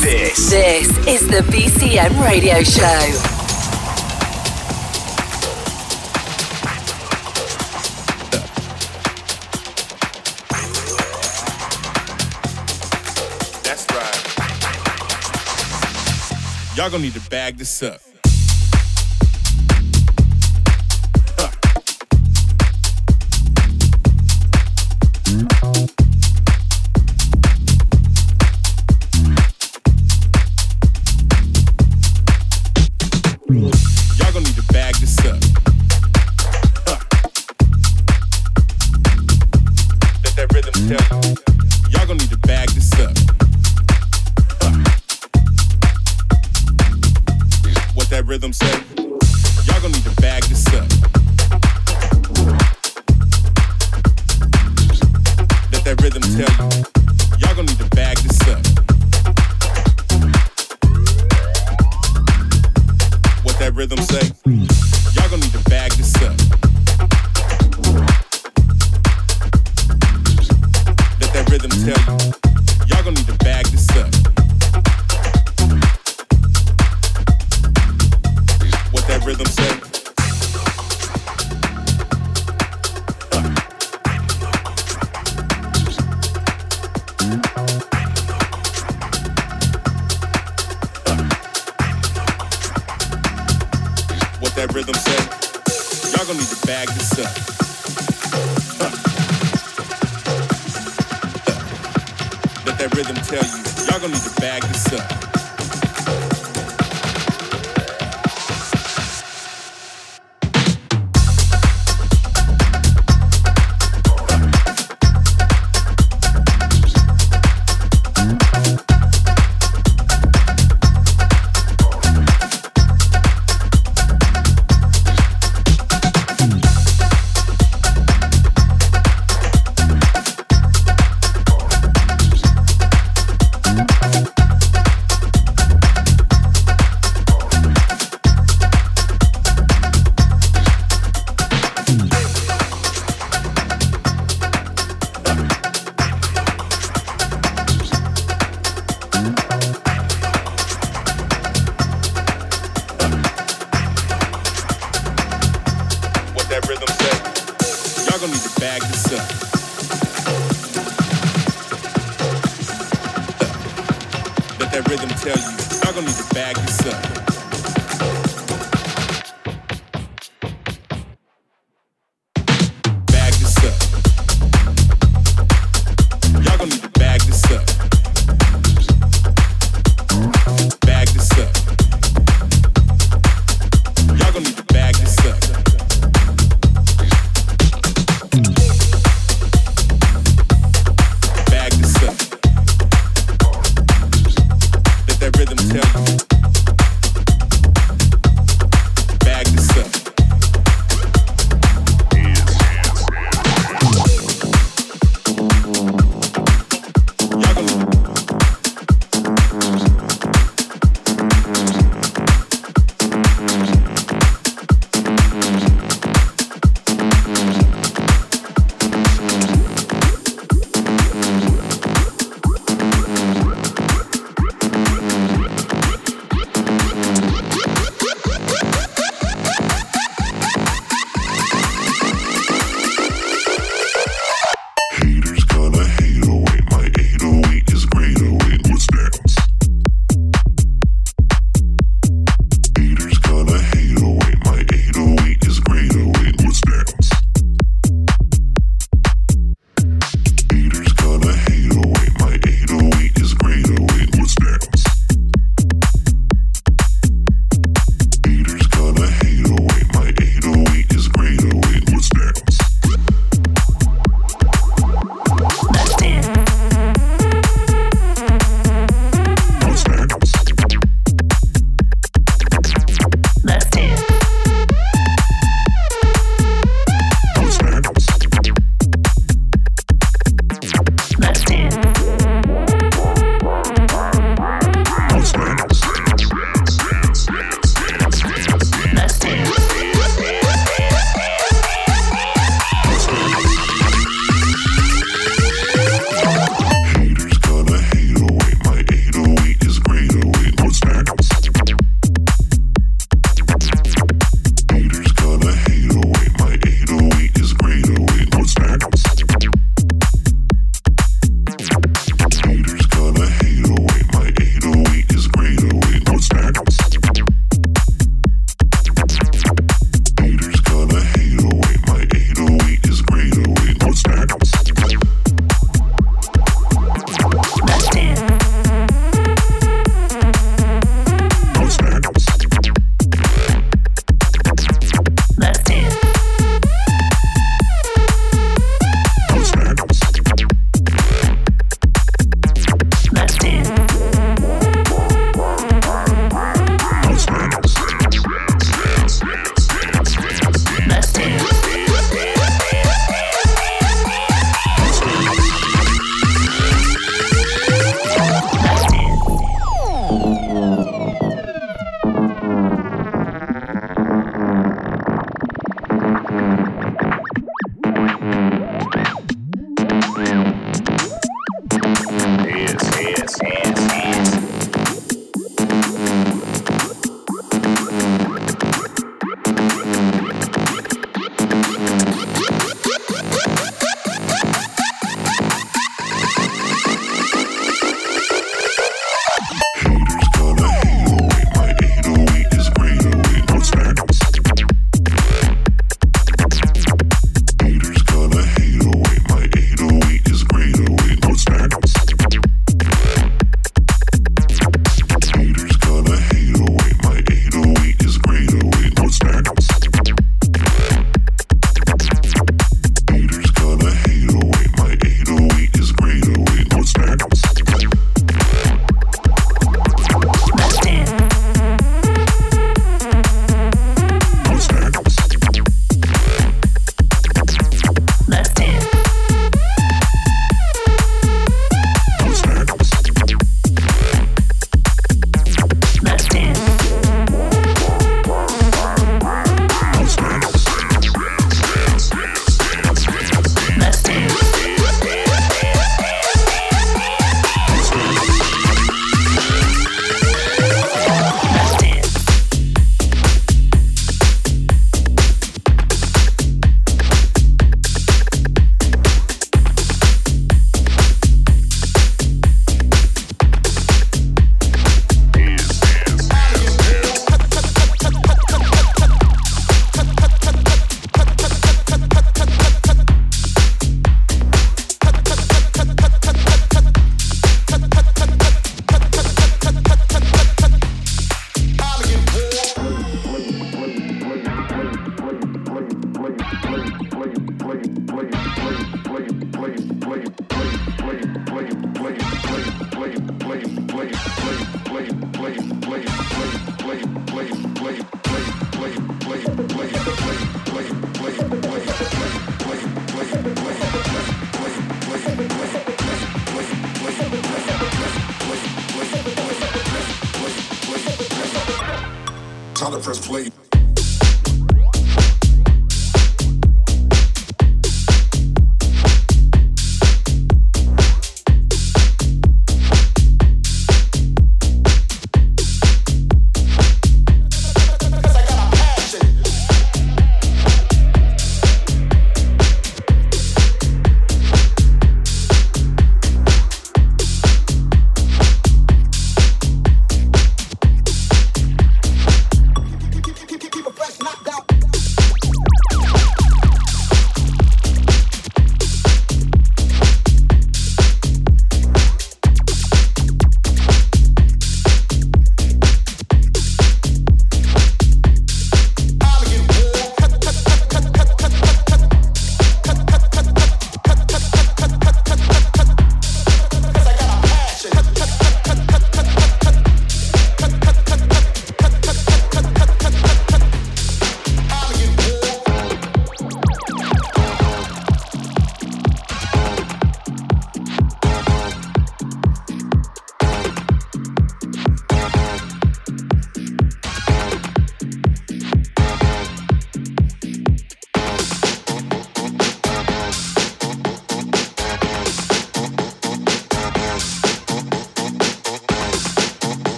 This. This is the BCM radio show. That's right. Y'all gonna need to bag this up. That rhythm say? Y'all gonna need to bag this up. Let that rhythm tell you. Y'all gonna need to bag this up.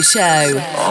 Show.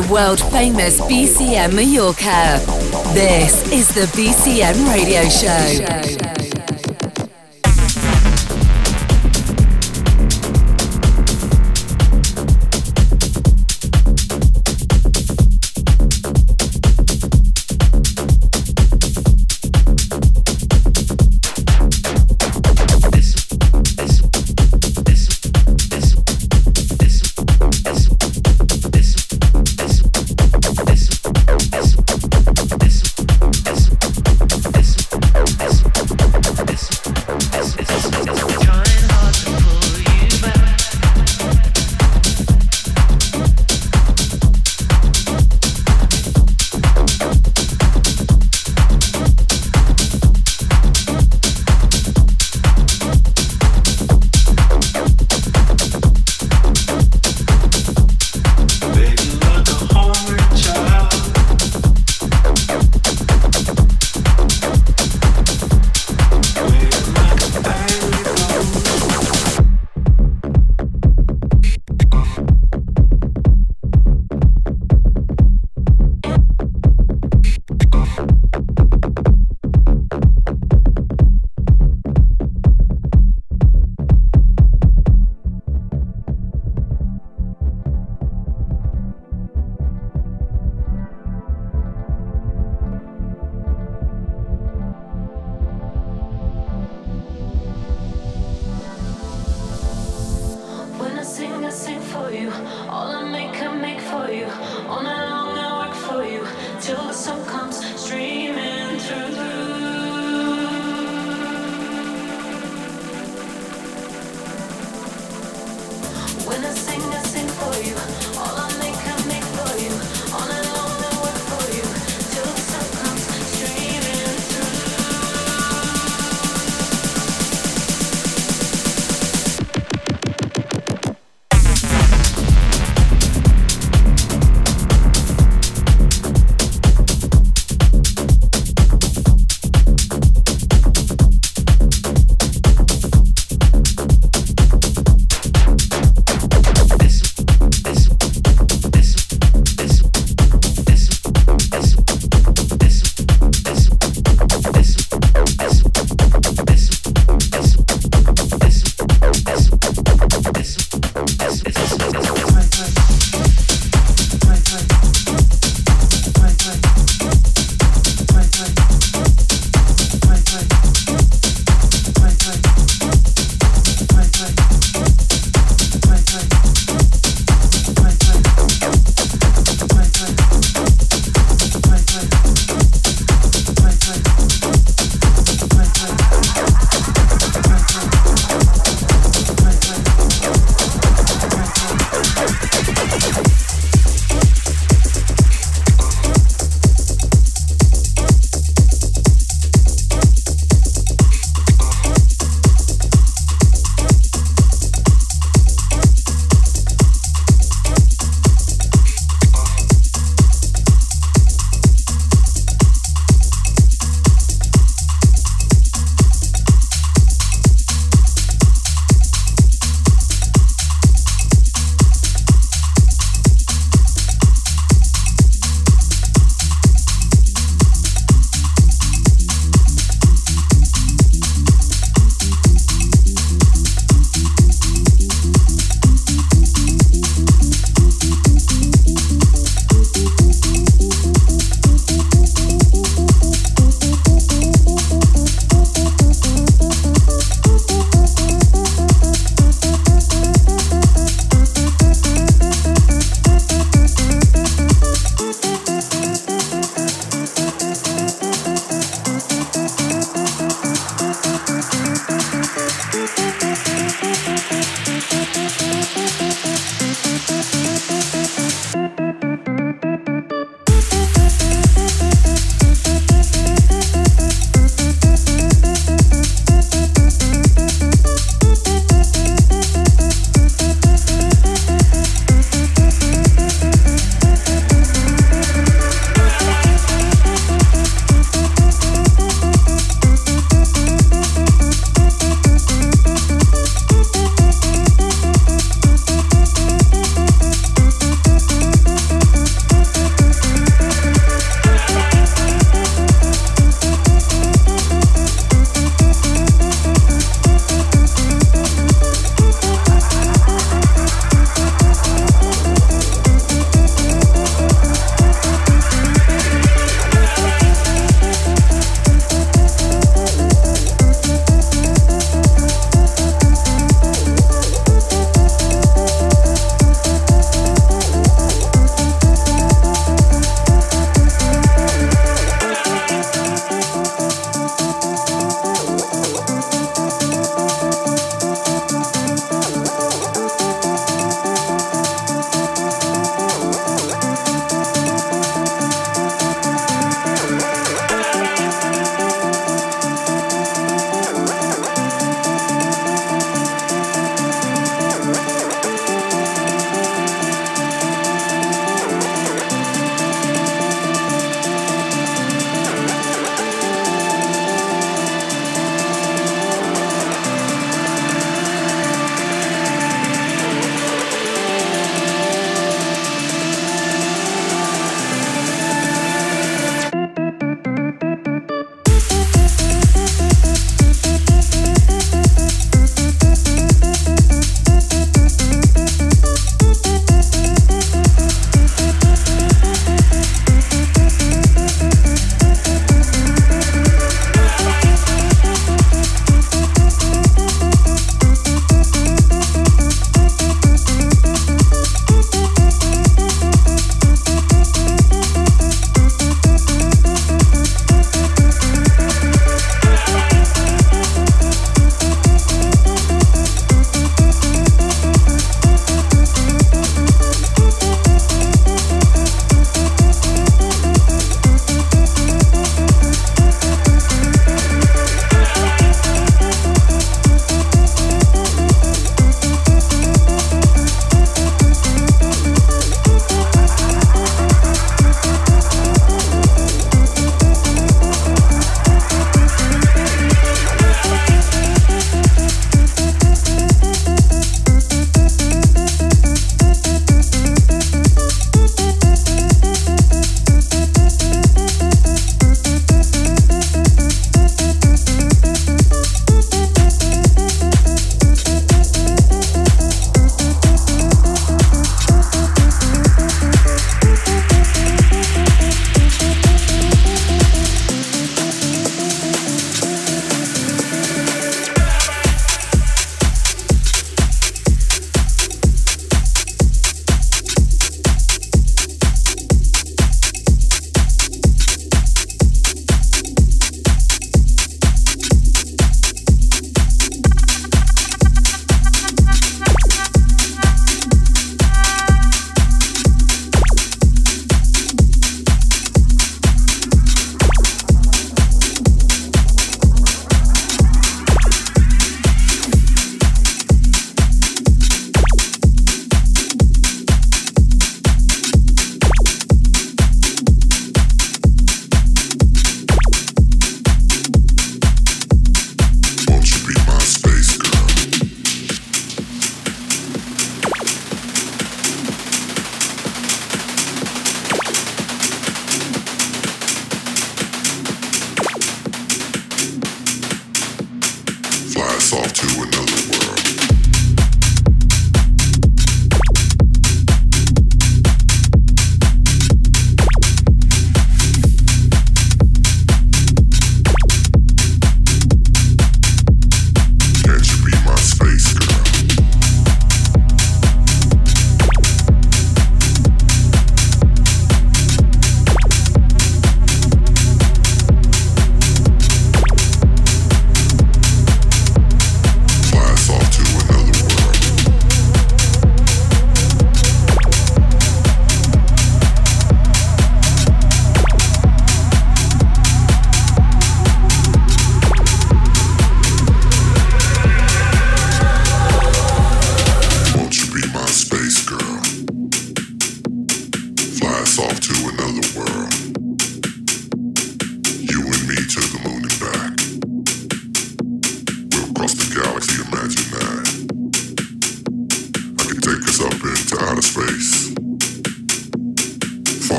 The world famous BCM Mallorca. This is the BCM Radio Show.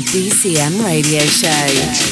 The BCM Radio Show.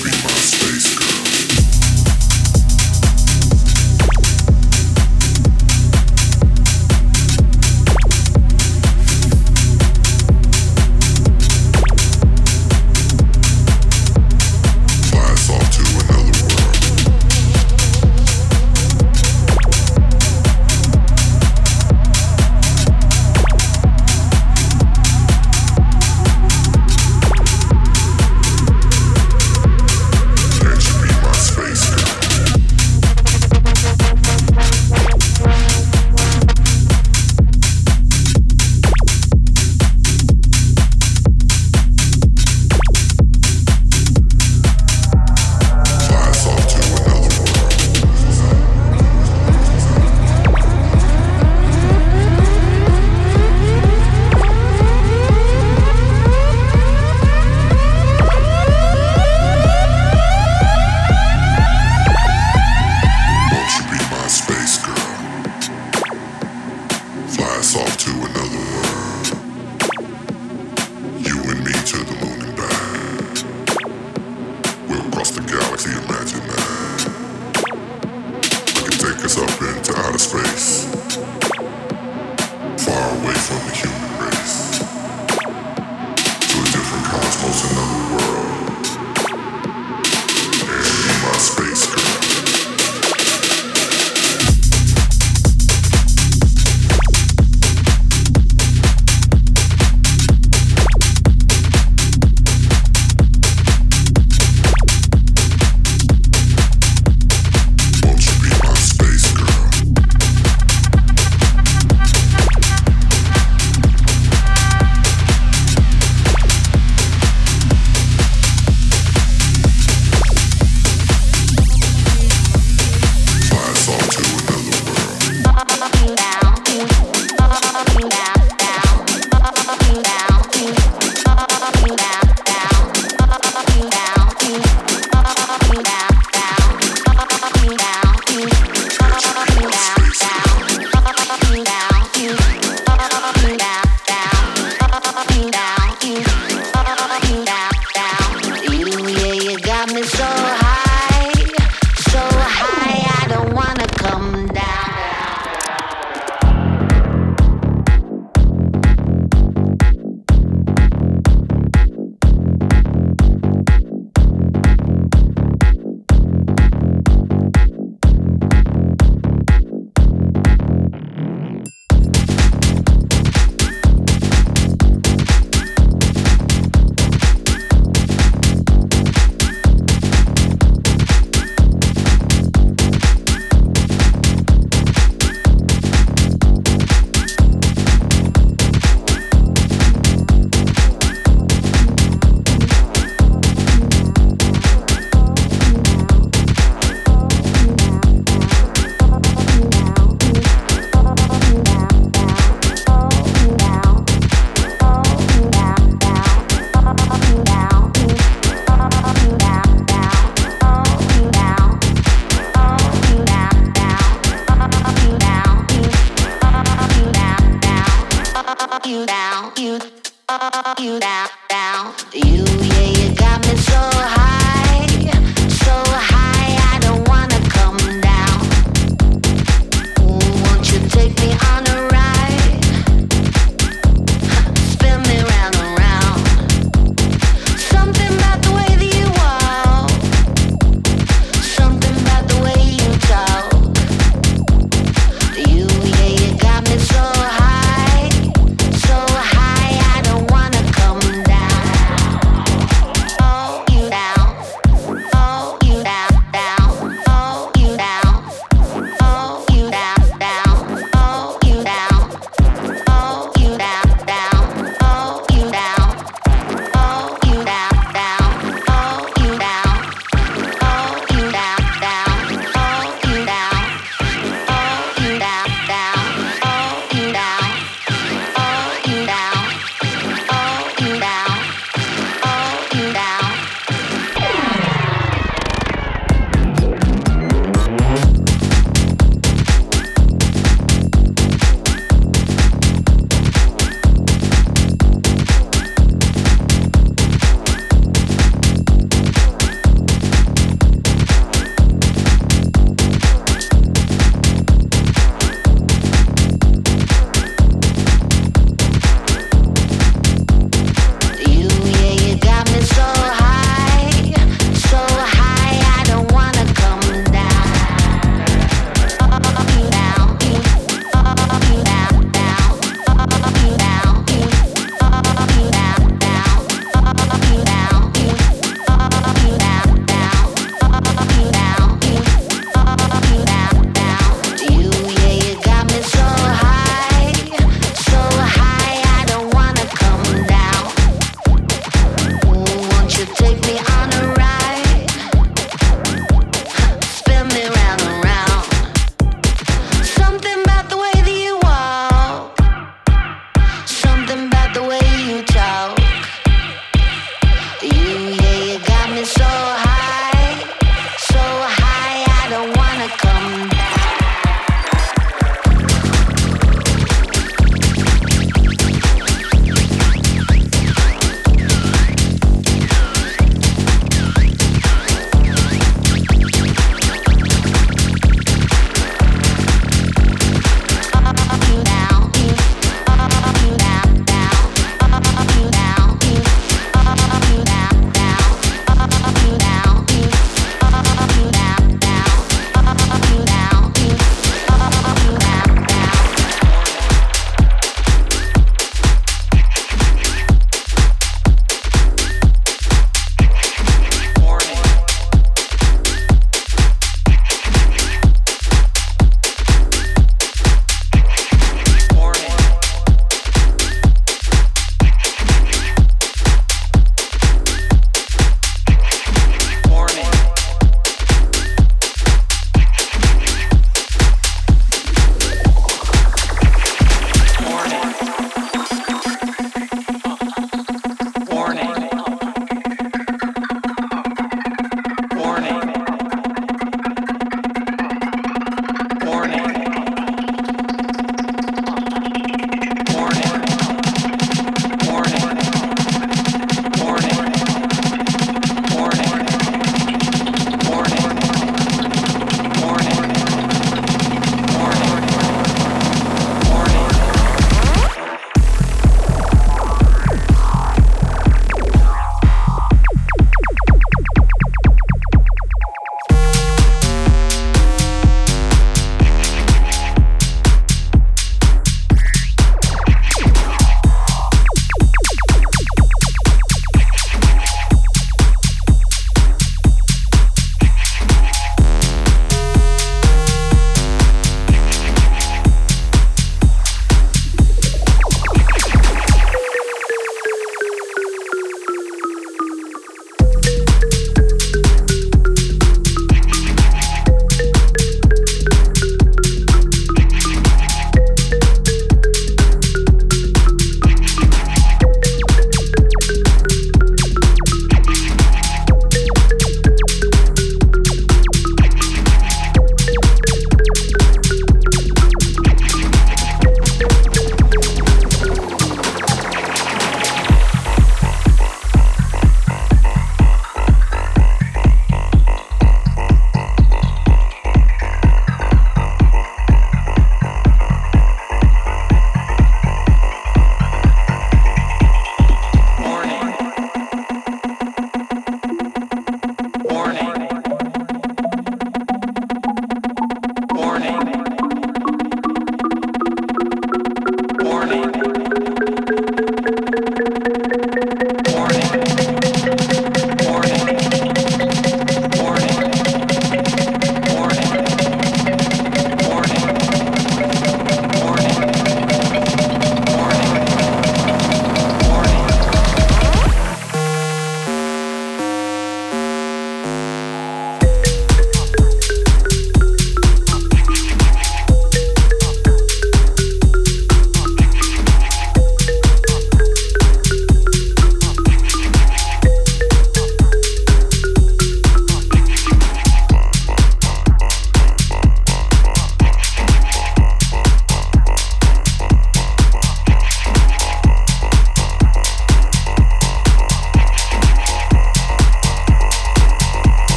Yeah.